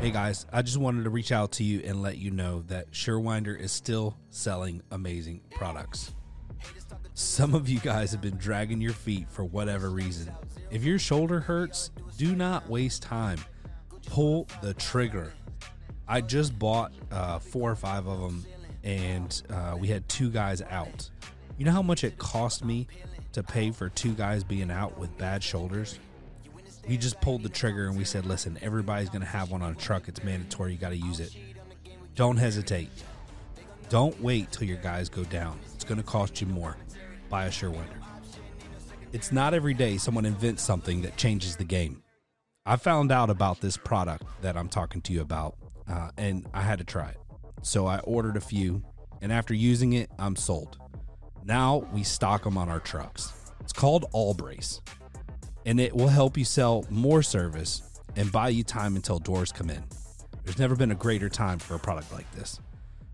Hey guys, I just wanted to reach out to you and let you know that Surewinder is still selling amazing products. Some of you guys have been dragging your feet for whatever reason. If your shoulder hurts, do not waste time. Pull the trigger. I just bought uh, four or five of them, and uh, we had two guys out. You know how much it cost me to pay for two guys being out with bad shoulders? We just pulled the trigger and we said, listen, everybody's going to have one on a truck. It's mandatory. You got to use it. Don't hesitate. Don't wait till your guys go down. It's going to cost you more. Buy a Surewinder. It's not every day someone invents something that changes the game. I found out about this product that I'm talking to you about, uh, and I had to try it. So I ordered a few, and after using it, I'm sold. Now we stock them on our trucks. It's called All Brace and it will help you sell more service and buy you time until doors come in. There's never been a greater time for a product like this.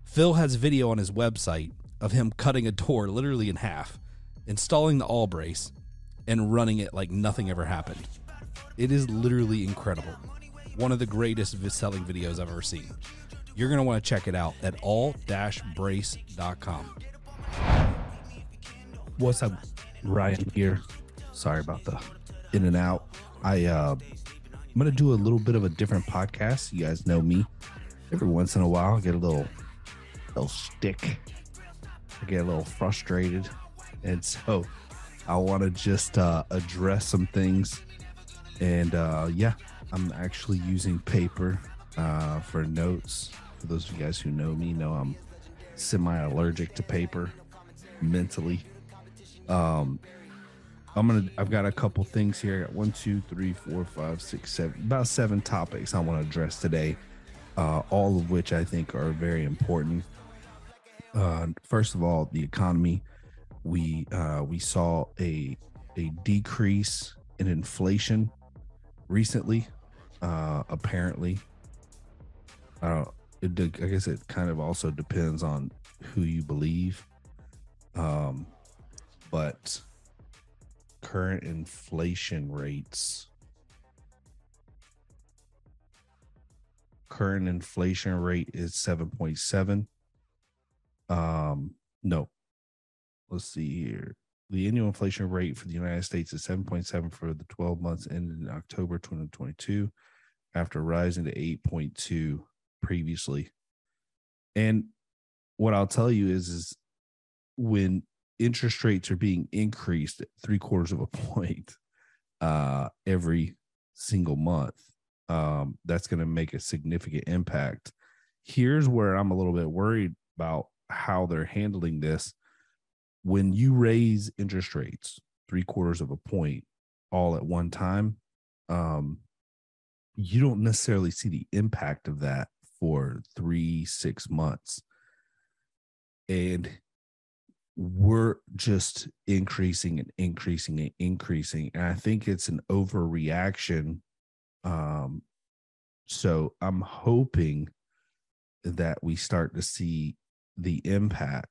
Phil has a video on his website of him cutting a door literally in half, installing the all brace, and running it like nothing ever happened. It is literally incredible. One of the greatest selling videos I've ever seen. You're going to want to check it out at all-brace.com. What's up, Ryan here? Sorry about the in and out. I uh, I'm gonna do a little bit of a different podcast. You guys know me. Every once in a while, I get a little little stick. I get a little frustrated, and so I want to just uh, address some things. And uh, yeah, I'm actually using paper uh, for notes. For those of you guys who know me, know I'm semi allergic to paper mentally. Um, I'm gonna. I've got a couple things here. I one, two, three, four, five, six, seven. About seven topics I want to address today. Uh, all of which I think are very important. Uh, first of all, the economy. We uh, we saw a a decrease in inflation recently. Uh, apparently, uh, it, I guess it kind of also depends on who you believe. Um, but current inflation rates. Current inflation rate is 7.7. Um, no. Let's see here. The annual inflation rate for the United States is 7.7 for the 12 months ended in October 2022 after rising to 8.2 previously. And what I'll tell you is is when interest rates are being increased three quarters of a point uh, every single month, um, that's going to make a significant impact. Here's where I'm a little bit worried about how they're handling this. When you raise interest rates three quarters of a point all at one time, um, you don't necessarily see the impact of that for three, six months. And we're just increasing and increasing and increasing. And I think it's an overreaction. Um, so I'm hoping that we start to see the impact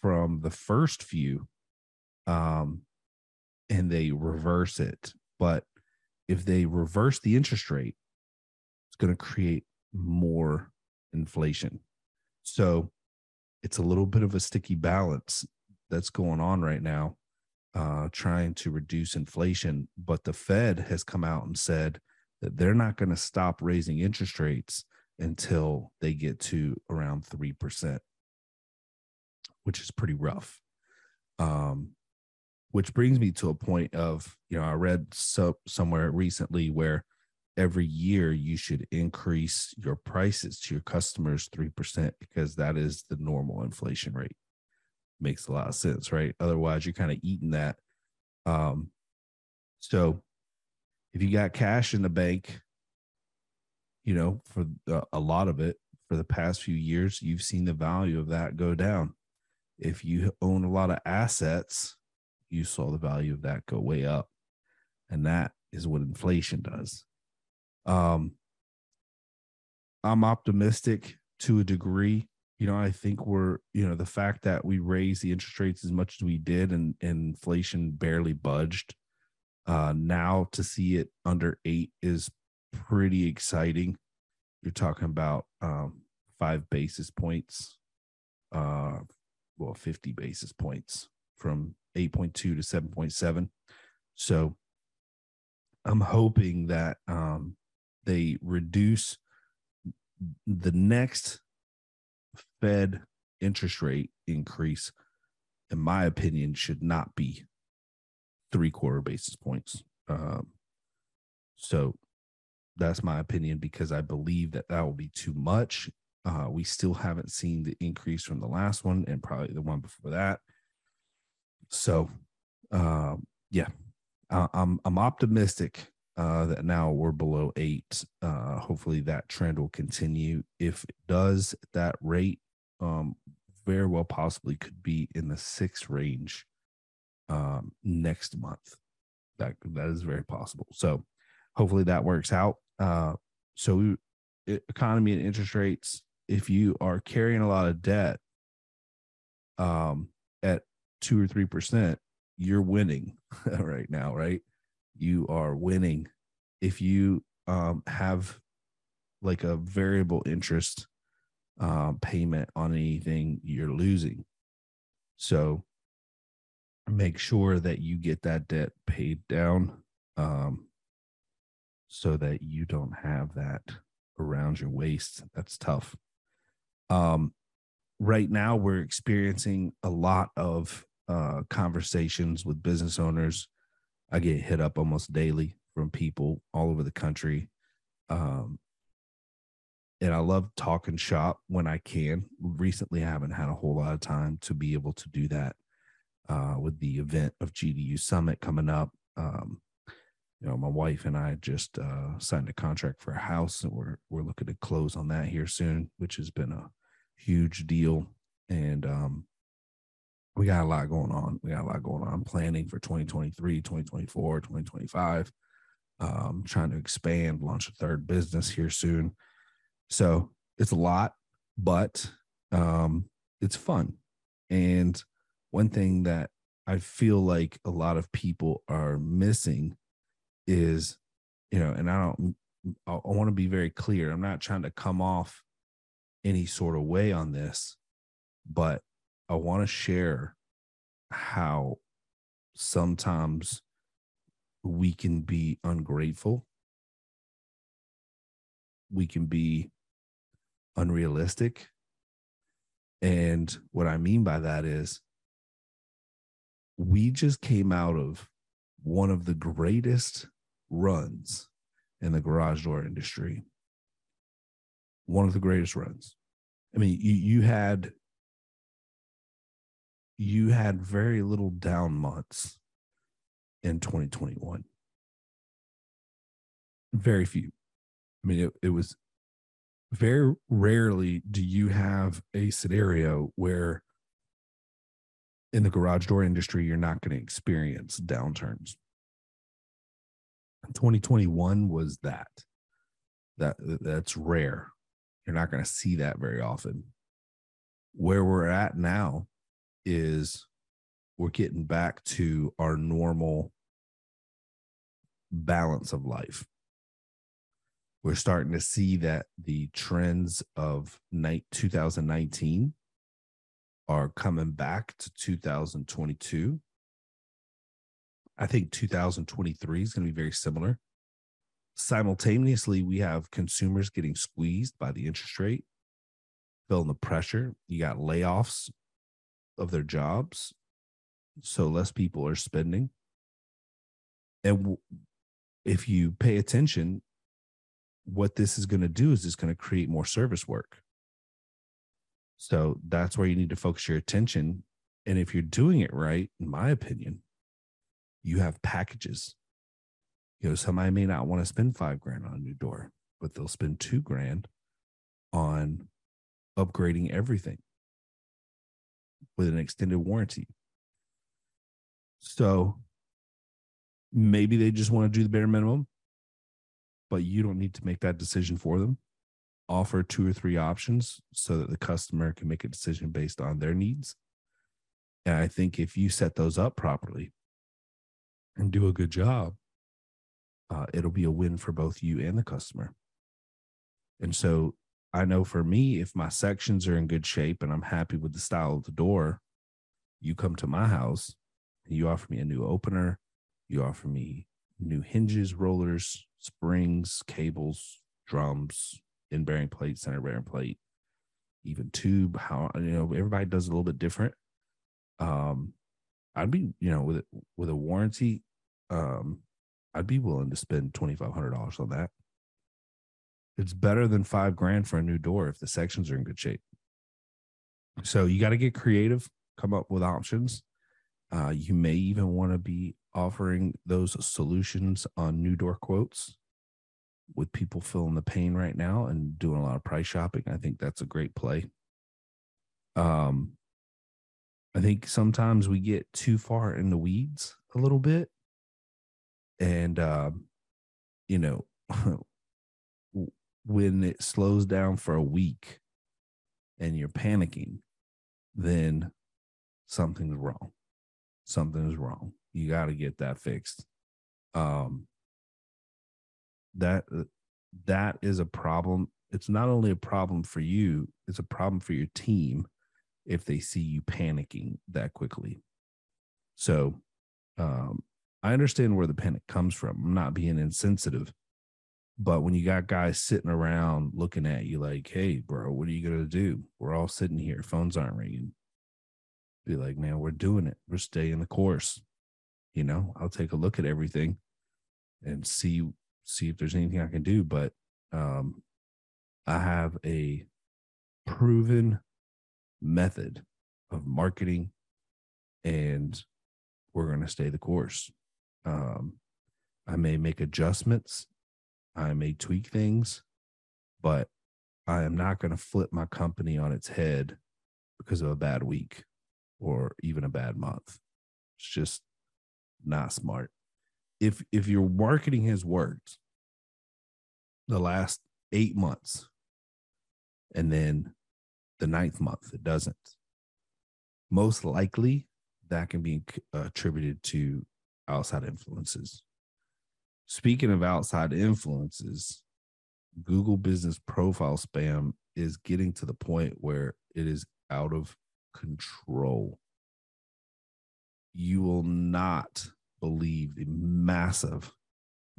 from the first few um, and they reverse it. But if they reverse the interest rate, it's going to create more inflation. So it's a little bit of a sticky balance that's going on right now, uh, trying to reduce inflation. But the Fed has come out and said that they're not going to stop raising interest rates until they get to around 3%, which is pretty rough. Um, which brings me to a point of, you know, I read so, somewhere recently where every year you should increase your prices to your customers 3% because that is the normal inflation rate. Makes a lot of sense right? Otherwise you're kind of eating that. Um so if you got cash in the bank you know for the, a lot of it for the past few years you've seen the value of that go down. If you own a lot of assets you saw the value of that go way up and that is what inflation does um, I'm optimistic to a degree. You know, I think we're, you know, the fact that we raised the interest rates as much as we did and, and inflation barely budged Uh, now to see it under eight is pretty exciting. You're talking about um, five basis points, uh, well, 50 basis points from 8.2 to 7.7. So I'm hoping that um, they reduce the next Fed interest rate increase, in my opinion, should not be three quarter basis points. Um, so that's my opinion because I believe that that will be too much. Uh, we still haven't seen the increase from the last one and probably the one before that. So, um, yeah, uh, I'm I'm optimistic uh, that now we're below eight. Uh, hopefully that trend will continue. If it does, that rate um, very well possibly could be in the six range um, next month. That that is very possible. So hopefully that works out. Uh, so we, economy and interest rates. If you are carrying a lot of debt, um, at two or three percent, you're winning right now, right? You are winning. If you um, have like a variable interest uh, payment on anything, you're losing. So make sure that you get that debt paid down um, so that you don't have that around your waist. That's tough. Um, right now, we're experiencing a lot of uh, conversations with business owners. I get hit up almost daily from people all over the country. Um, and I love talking shop when I can. Recently, I haven't had a whole lot of time to be able to do that uh, with the event of GDU Summit coming up. Um, you know, my wife and I just uh, signed a contract for a house, and we're we're looking to close on that here soon, which has been a huge deal. And um, we got a lot going on. We got a lot going on. I'm planning for 2023, 2024, 2025. Um, trying to expand, launch a third business here soon. So it's a lot, but um, it's fun. And one thing that I feel like a lot of people are missing is, you know, and I don't, I, I want to be very clear. I'm not trying to come off any sort of way on this, but I want to share how sometimes we can be ungrateful. We can be unrealistic. And what I mean by that is we just came out of one of the greatest runs in the garage door industry. One of the greatest runs. I mean, you, you had you had very little down months in 2021. Very few. I mean, it, it was very rarely do you have a scenario where in the garage door industry you're not going to experience downturns 2021 was that that that's rare you're not going to see that very often where we're at now is we're getting back to our normal balance of life. We're starting to see that the trends of night 2019 are coming back to 2022 i think 2023 is going to be very similar. Simultaneously we have consumers getting squeezed by the interest rate feeling the pressure. You got layoffs of their jobs so less people are spending and if you pay attention what this is going to do is it's going to create more service work. So that's where you need to focus your attention. And if you're doing it right, in my opinion, you have packages. You know, somebody may not want to spend five grand on a new door, but they'll spend two grand on upgrading everything with an extended warranty. So maybe they just want to do the bare minimum but you don't need to make that decision for them. Offer two or three options so that the customer can make a decision based on their needs. And I think if you set those up properly, and do a good job, uh, it'll be a win for both you and the customer. And so I know for me, if my sections are in good shape and I'm happy with the style of the door, you come to my house, you offer me a new opener, you offer me new hinges, rollers, springs, cables, drums, in bearing plate, center bearing plate, even tube. How you know everybody does a little bit different. Um, I'd be you know with with a warranty, um, I'd be willing to spend twenty five hundred dollars on that. It's better than five grand for a new door if the sections are in good shape. So you got to get creative, come up with options. Uh, you may even want to be offering those solutions on new door quotes with people feeling the pain right now and doing a lot of price shopping. I think that's a great play. Um, I think sometimes we get too far in the weeds a little bit. And, um, you know, when it slows down for a week and you're panicking, then something's wrong. Something's wrong. You got to get that fixed. Um, that that is a problem. It's not only a problem for you; it's a problem for your team if they see you panicking that quickly. So, um, I understand where the panic comes from. I'm not being insensitive, but when you got guys sitting around looking at you like, "Hey, bro, what are you gonna do?" We're all sitting here, phones aren't ringing. Be like, man, we're doing it. We're staying the course. You know, I'll take a look at everything and see see if there's anything I can do. But um, I have a proven method of marketing, and we're going to stay the course. Um, I may make adjustments, I may tweak things, but I am not going to flip my company on its head because of a bad week or even a bad month. It's just not smart. If if your marketing has worked the last eight months and then the ninth month it doesn't. Most likely that can be uh, attributed to outside influences speaking of outside influences google business profile spam is getting to the point where it is out of control you will not believe the massive,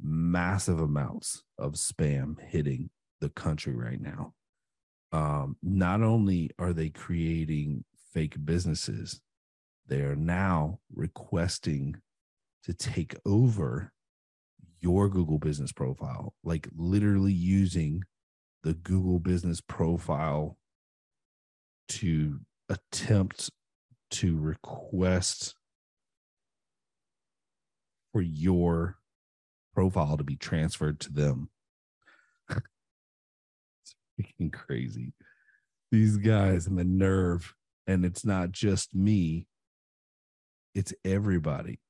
massive amounts of spam hitting the country right now. Um, not only are they creating fake businesses, they are now requesting to take over your Google business profile, like literally using the Google business profile to attempt to request for your profile to be transferred to them. it's freaking crazy. These guys and the nerve, and it's not just me, it's everybody.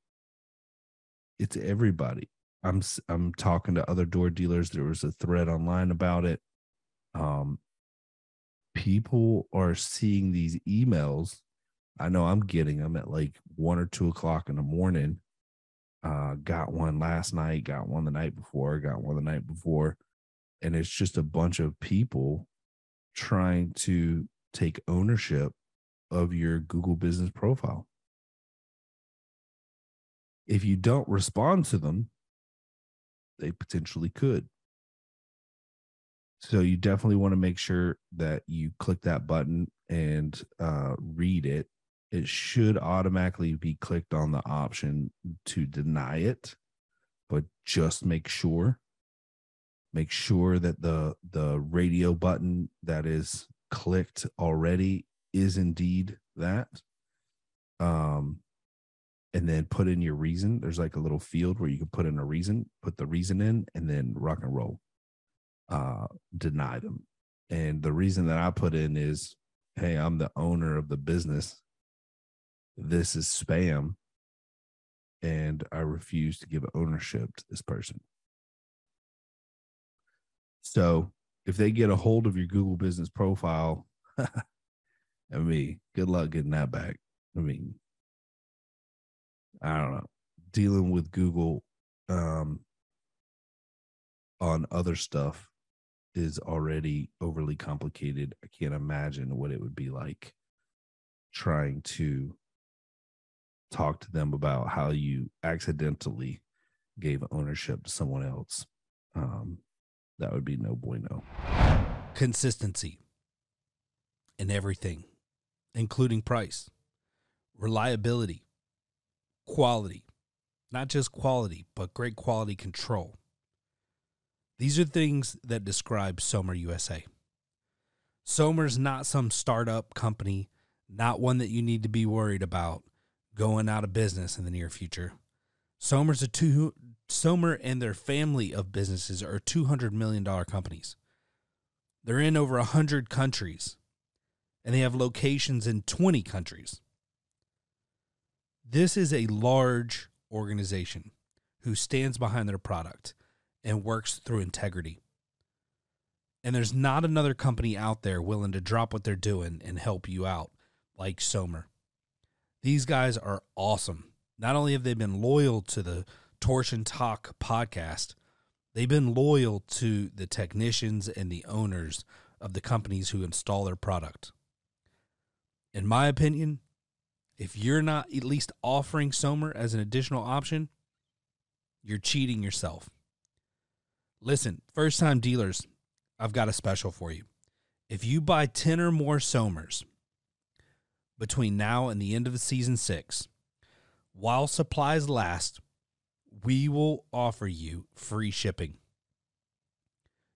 It's everybody. I'm I'm talking to other door dealers. There was a thread online about it. Um, people are seeing these emails. I know I'm getting them at like one or two o'clock in the morning uh, got one last night, got one the night before, got one the night before. And it's just a bunch of people trying to take ownership of your Google business profile. If you don't respond to them, they potentially could. So you definitely want to make sure that you click that button and uh, read it it should automatically be clicked on the option to deny it but just make sure make sure that the the radio button that is clicked already is indeed that um and then put in your reason there's like a little field where you can put in a reason put the reason in and then rock and roll uh deny them and the reason that i put in is hey i'm the owner of the business this is spam and I refuse to give ownership to this person. So if they get a hold of your Google business profile, I mean, good luck getting that back. I mean, I don't know. dealing with Google um, on other stuff is already overly complicated. I can't imagine what it would be like trying to talk to them about how you accidentally gave ownership to someone else. Um, that would be no bueno. Consistency in everything, including price, reliability, quality, not just quality, but great quality control. These are things that describe Sommer USA. Sommer's not some startup company, not one that you need to be worried about going out of business in the near future. Sommer's a two Sommer and their family of businesses are 200 million dollar companies. They're in over 100 countries and they have locations in 20 countries. This is a large organization who stands behind their product and works through integrity. And there's not another company out there willing to drop what they're doing and help you out like Sommer. These guys are awesome. Not only have they been loyal to the Torsion Talk podcast, they've been loyal to the technicians and the owners of the companies who install their product. In my opinion, if you're not at least offering Sommer as an additional option, you're cheating yourself. Listen, first time dealers, I've got a special for you. If you buy 10 or more Sommers between now and the end of the season six, while supplies last, we will offer you free shipping.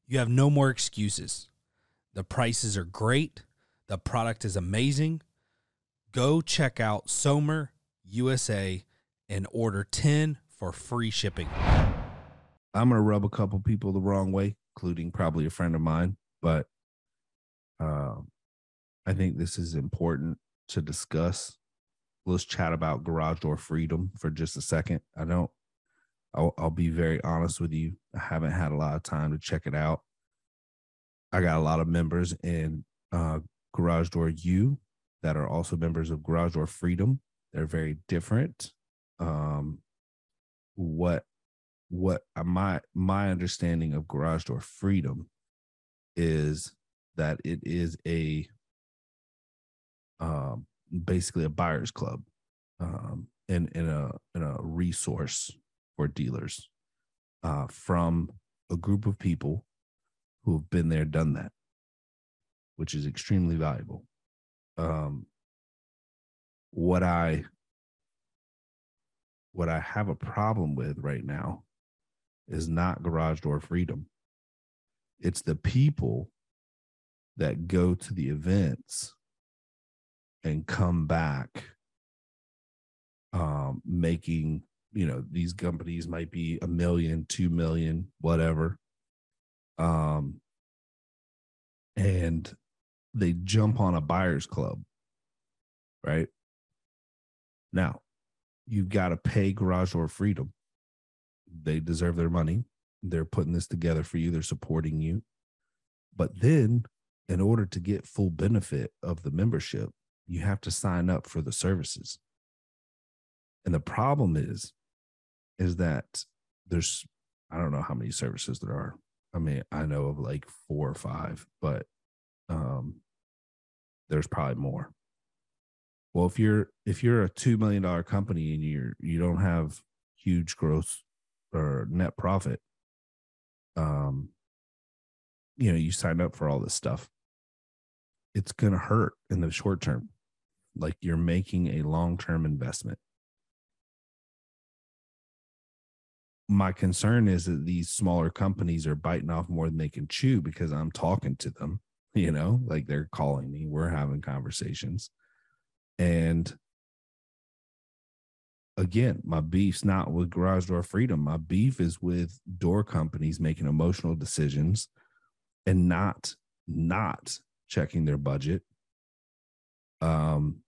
You have no more excuses. The prices are great, the product is amazing. Go check out Sommer USA and order 10 for free shipping. I'm gonna rub a couple people the wrong way, including probably a friend of mine, but uh, I think this is important to discuss. Let's chat about garage door freedom for just a second. I don't. I'll, I'll be very honest with you. I haven't had a lot of time to check it out. I got a lot of members in uh, Garage Door U that are also members of Garage Door Freedom. They're very different. Um, what what my my understanding of garage door freedom is that it is a um basically a buyers club um in in a in a resource for dealers uh from a group of people who have been there done that which is extremely valuable um what i what i have a problem with right now is not garage door freedom. It's the people that go to the events and come back um, making, you know, these companies might be a million, two million, whatever. Um, and they jump on a buyer's club, right? Now, you've got to pay garage door freedom they deserve their money. They're putting this together for you, they're supporting you. But then, in order to get full benefit of the membership, you have to sign up for the services. And the problem is, is that there's, I don't know how many services there are. I mean, I know of like four or five, but um, there's probably more. Well, if you're if you're a two million dollar company and you're you don't have huge growth or net profit um you know you sign up for all this stuff it's going to hurt in the short term. Like you're making a long-term investment. My concern is that these smaller companies are biting off more than they can chew because i'm talking to them you know like they're calling me we're having conversations and again, my beef's not with garage door freedom. My beef is with door companies making emotional decisions and not not checking their budget. Um,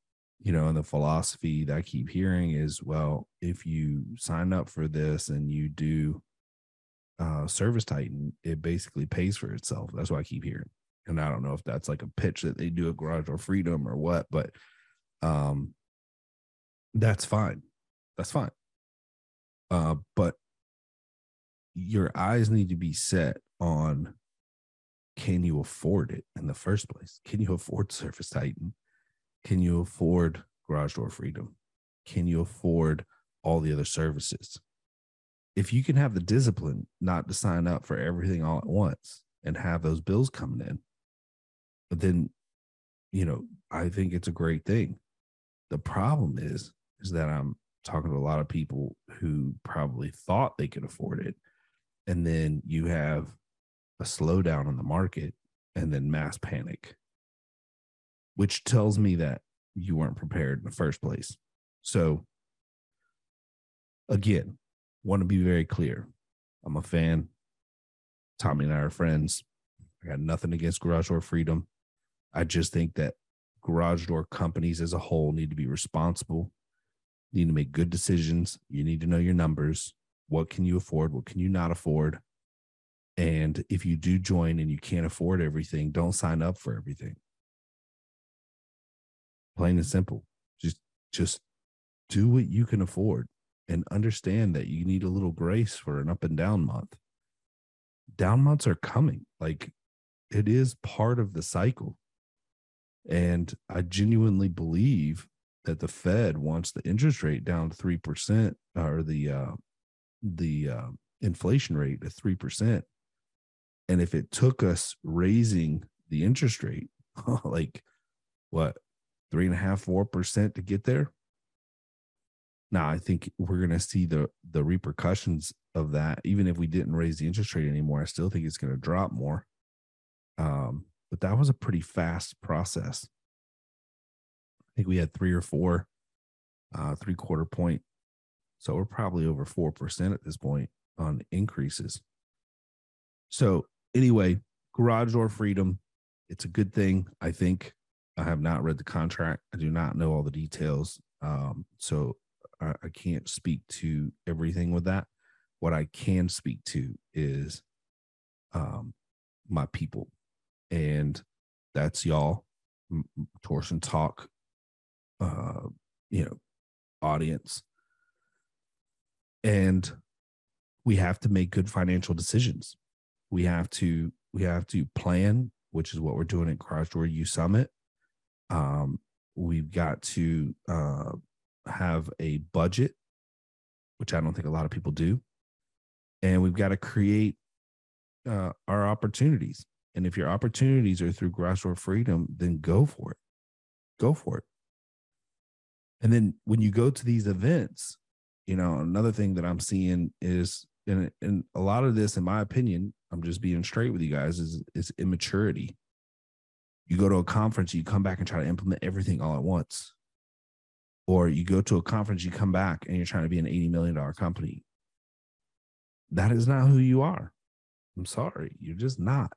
you know, and the philosophy that I keep hearing is, well, if you sign up for this and you do uh ServiceTitan, it basically pays for itself. That's what I keep hearing. And I don't know if that's like a pitch that they do at garage door freedom or what, but um that's fine that's fine. Uh, but your eyes need to be set on can you afford it in the first place? Can you afford ServiceTitan? Can you afford Garage Door Freedom? Can you afford all the other services? If you can have the discipline not to sign up for everything all at once and have those bills coming in, then, you know, I think it's a great thing. The problem is, is that I'm talking to a lot of people who probably thought they could afford it. And then you have a slowdown in the market and then mass panic, which tells me that you weren't prepared in the first place. So, again, want to be very clear. I'm a fan. Tommy and I are friends. I got nothing against Garage Door Freedom. I just think that garage door companies as a whole need to be responsible, need to make good decisions. You need to know your numbers. What can you afford? What can you not afford? And if you do join and you can't afford everything, don't sign up for everything. Plain and simple. Just just do what you can afford and understand that you need a little grace for an up and down month. Down months are coming. Like it is part of the cycle. And I genuinely believe that the Fed wants the interest rate down to 3% or the uh the uh, inflation rate at 3% and if it took us raising the interest rate, like what, three and a half, four percent to get there. Now I think we're gonna see the the repercussions of that. Even if we didn't raise the interest rate anymore, I still think it's gonna drop more. Um, but that was a pretty fast process. I think we had three or four, uh, three quarter point. So we're probably over four percent at this point on increases. So anyway, garage door freedom. It's a good thing, I think. I have not read the contract. I do not know all the details. Um, so I, I can't speak to everything with that. What I can speak to is um, my people, and that's y'all, Torsion Talk, uh, you know, audience. And we have to make good financial decisions. We have to we have to plan which is what we're doing at garage door u summit. Um, we've got to uh, have a budget which i don't think a lot of people do. And we've got to create uh, our opportunities and if your opportunities are through door freedom then go for it go for it and then when you go to these events you know another thing that i'm seeing is and, and a lot of this in my opinion I'm just being straight with you guys, is is immaturity. You go to a conference, you come back and try to implement everything all at once. Or you go to a conference, you come back and you're trying to be an $80 million company. That is not who you are. I'm sorry. You're just not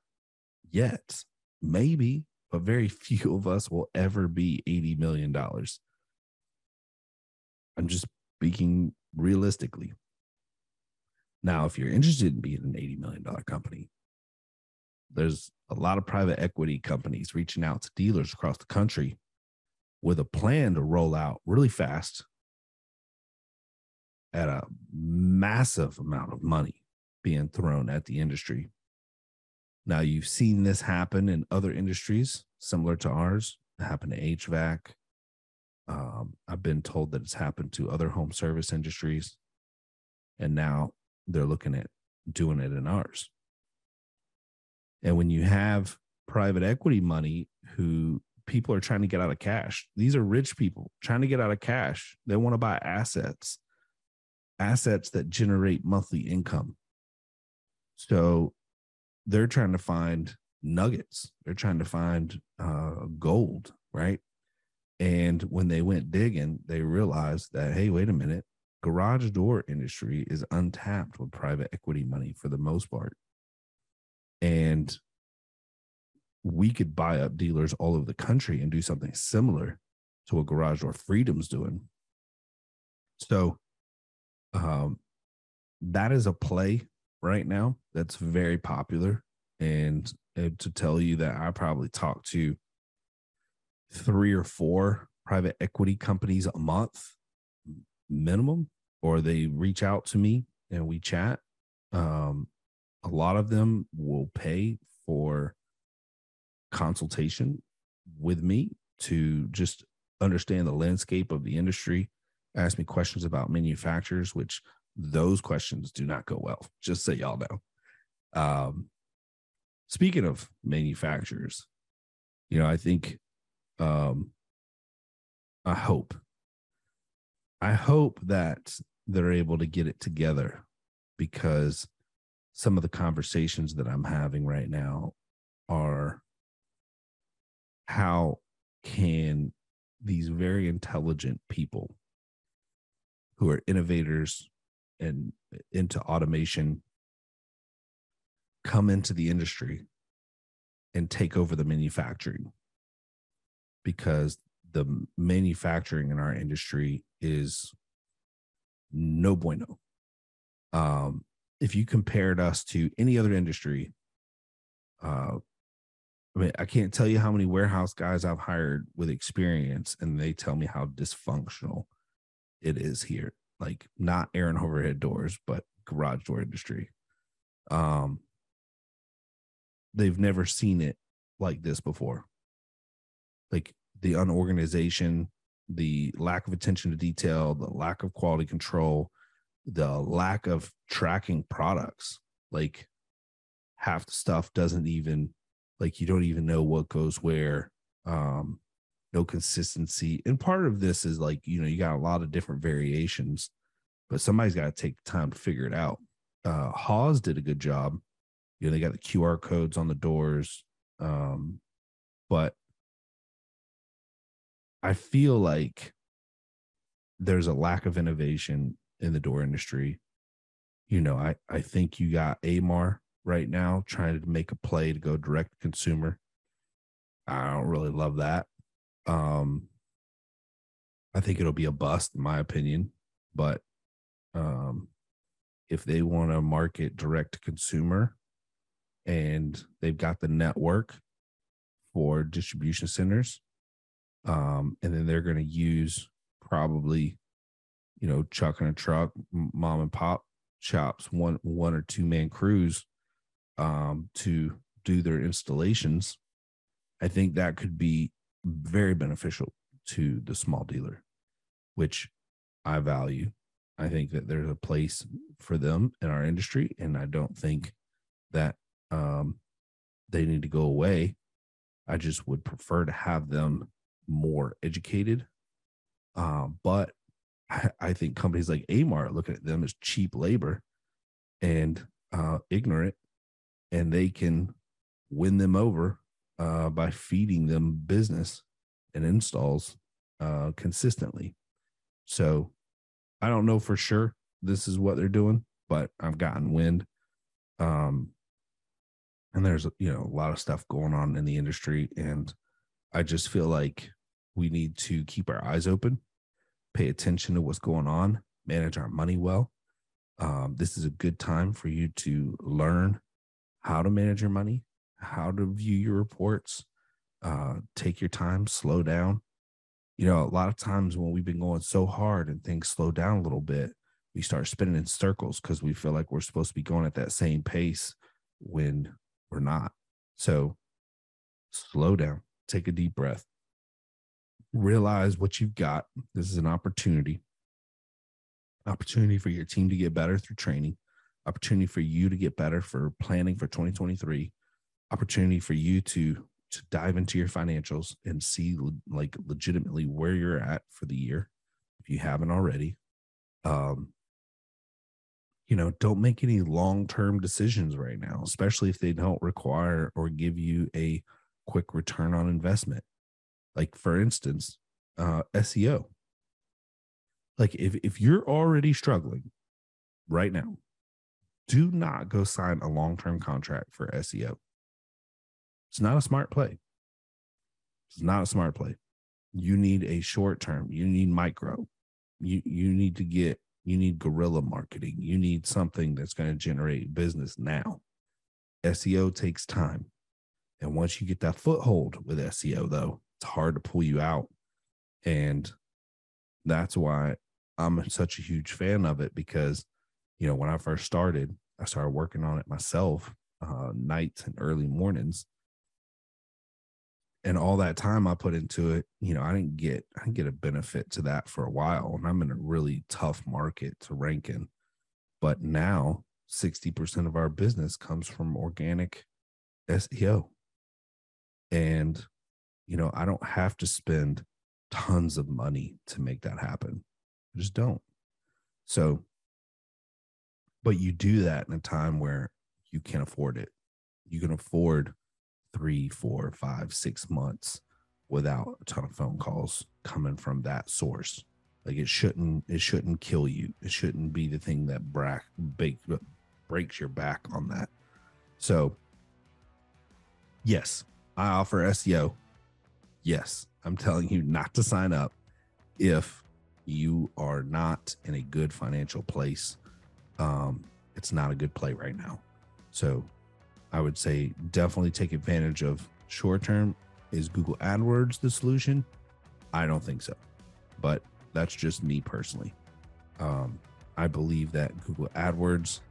yet. Maybe, but very few of us will ever be $80 million. I'm just speaking realistically. Now, if you're interested in being an $80 million company, there's a lot of private equity companies reaching out to dealers across the country with a plan to roll out really fast at a massive amount of money being thrown at the industry. Now, you've seen this happen in other industries similar to ours. It happened to HVAC. Um, I've been told that it's happened to other home service industries. And now they're looking at doing it in ours. And when you have private equity money who people are trying to get out of cash, these are rich people trying to get out of cash. They want to buy assets, assets that generate monthly income. So they're trying to find nuggets, they're trying to find uh, gold, right? And when they went digging, they realized that, hey, wait a minute, garage door industry is untapped with private equity money for the most part. And we could buy up dealers all over the country and do something similar to what Garage Door Freedom's doing. So um, that is a play right now that's very popular. And uh, to tell you that I probably talk to three or four private equity companies a month minimum or they reach out to me and we chat. Um, a lot of them will pay for consultation with me to just understand the landscape of the industry, ask me questions about manufacturers, which those questions do not go well, just so y'all know. Um, speaking of manufacturers, you know, I think, um, I hope, I hope that they're able to get it together because some of the conversations that I'm having right now are how can these very intelligent people who are innovators and into automation come into the industry and take over the manufacturing because the manufacturing in our industry is no bueno. Um, if you compared us to any other industry, uh, I mean, I can't tell you how many warehouse guys I've hired with experience, and they tell me how dysfunctional it is here. Like not air and overhead doors, but garage door industry. Um, they've never seen it like this before. Like the unorganization, the lack of attention to detail, the lack of quality control, the lack of tracking products. Like half the stuff doesn't even like you don't even know what goes where. Um, no consistency. And part of this is like, you know, you got a lot of different variations, but somebody's got to take time to figure it out. Uh Haas did a good job. You know, they got the QR codes on the doors. Um, but I feel like there's a lack of innovation in the door industry. You know, I, I think you got Amarr right now trying to make a play to go direct consumer. I don't really love that. Um, I think it'll be a bust, in my opinion. But um, if they want to market direct to consumer and they've got the network for distribution centers, um, and then they're going to use probably, you know, chuck in a truck, mom and pop shops, one one or two man crews, um, to do their installations. I think that could be very beneficial to the small dealer, which I value. I think that there's a place for them in our industry, and I don't think that um, they need to go away. I just would prefer to have them more educated. Um, but I, I, think companies like Amarr looking at them as cheap labor and uh, ignorant, and they can win them over uh, by feeding them business and installs uh, consistently. So I don't know for sure this is what they're doing, but I've gotten wind. Um, and there's you know a lot of stuff going on in the industry, and I just feel like we need to keep our eyes open, pay attention to what's going on, manage our money well. Um, this is a good time for you to learn how to manage your money, how to view your reports, uh, take your time, slow down. You know, a lot of times when we've been going so hard and things slow down a little bit, we start spinning in circles because we feel like we're supposed to be going at that same pace when we're not. So slow down, take a deep breath, realize what you've got. This is an opportunity. Opportunity for your team to get better through training, opportunity for you to get better for planning for 2023, opportunity for you to to dive into your financials and see like legitimately where you're at for the year if you haven't already. Um you know, don't make any long-term decisions right now, especially if they don't require or give you a quick return on investment. Like for instance, uh, SEO. Like if if you're already struggling right now, do not go sign a long term contract for SEO. It's not a smart play. It's not a smart play. You need a short term. You need micro. You you need to get you need guerrilla marketing. You need something that's going to generate business now. SEO takes time. And once you get that foothold with SEO, though, it's hard to pull you out. And that's why I'm such a huge fan of it because, you know, when I first started, I started working on it myself, uh, nights and early mornings. And all that time I put into it, you know, I didn't get I didn't get a benefit to that for a while. And I'm in a really tough market to rank in. But now 60% of our business comes from organic SEO. And, you know, I don't have to spend tons of money to make that happen. I just don't. So, but you do that in a time where you can't afford it. You can afford three, four, five, six months without a ton of phone calls coming from that source. Like it shouldn't, it shouldn't kill you. It shouldn't be the thing that break, break, breaks your back on that. So, yes, I offer SEO. Yes, I'm telling you not to sign up if you are not in a good financial place. Um, it's not a good play right now. So I would say definitely take advantage of short term. Is Google AdWords the solution? I don't think so, but that's just me personally. Um, I believe that Google AdWords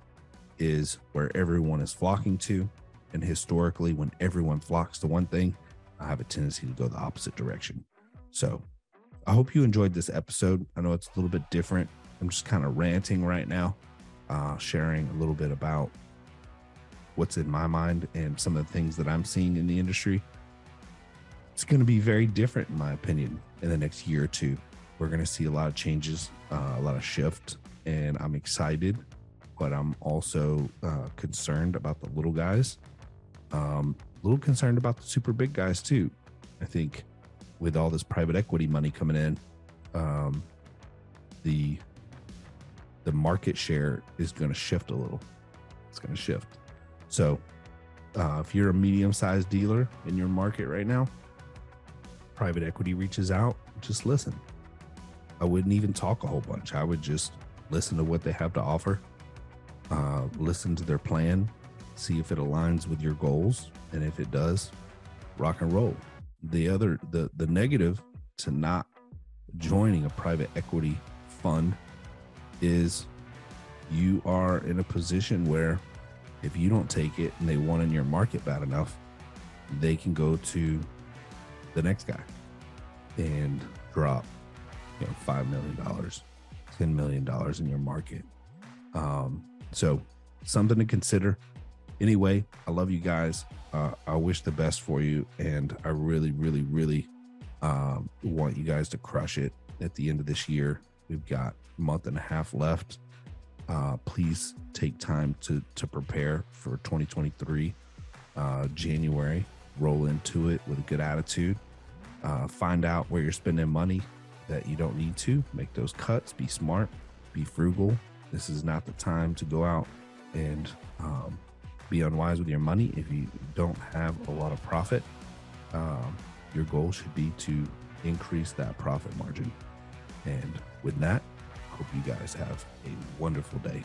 is where everyone is flocking to. And historically, when everyone flocks to one thing, I have a tendency to go the opposite direction. So I hope you enjoyed this episode. I know it's a little bit different. I'm just kind of ranting right now, uh, sharing a little bit about what's in my mind and some of the things that I'm seeing in the industry. It's going to be very different, in my opinion, in the next year or two. We're going to see a lot of changes, uh, a lot of shift, and I'm excited, but I'm also uh, concerned about the little guys. Um, a little concerned about the super big guys too. I think with all this private equity money coming in, um, the the market share is going to shift a little. It's going to shift. So, uh, if you're a medium sized dealer in your market right now, private equity reaches out, just listen. I wouldn't even talk a whole bunch. I would just listen to what they have to offer, uh, listen to their plan, see if it aligns with your goals, and if it does, rock and roll. The other, the the negative to not joining a private equity fund is you are in a position where if you don't take it and they want in your market bad enough, they can go to the next guy and drop, you know, five million dollars, ten million dollars in your market. Um, so something to consider. Anyway, I love you guys. Uh, I wish the best for you, and I really, really, really um, want you guys to crush it at the end of this year. We've got a month and a half left. Uh, please take time to to prepare for 2023 uh, January. Roll into it with a good attitude. Uh, find out where you're spending money that you don't need to. Make those cuts. Be smart. Be frugal. This is not the time to go out and um, be unwise with your money if you don't have a lot of profit. Um, your goal should be to increase that profit margin. And with that, hope you guys have a wonderful day.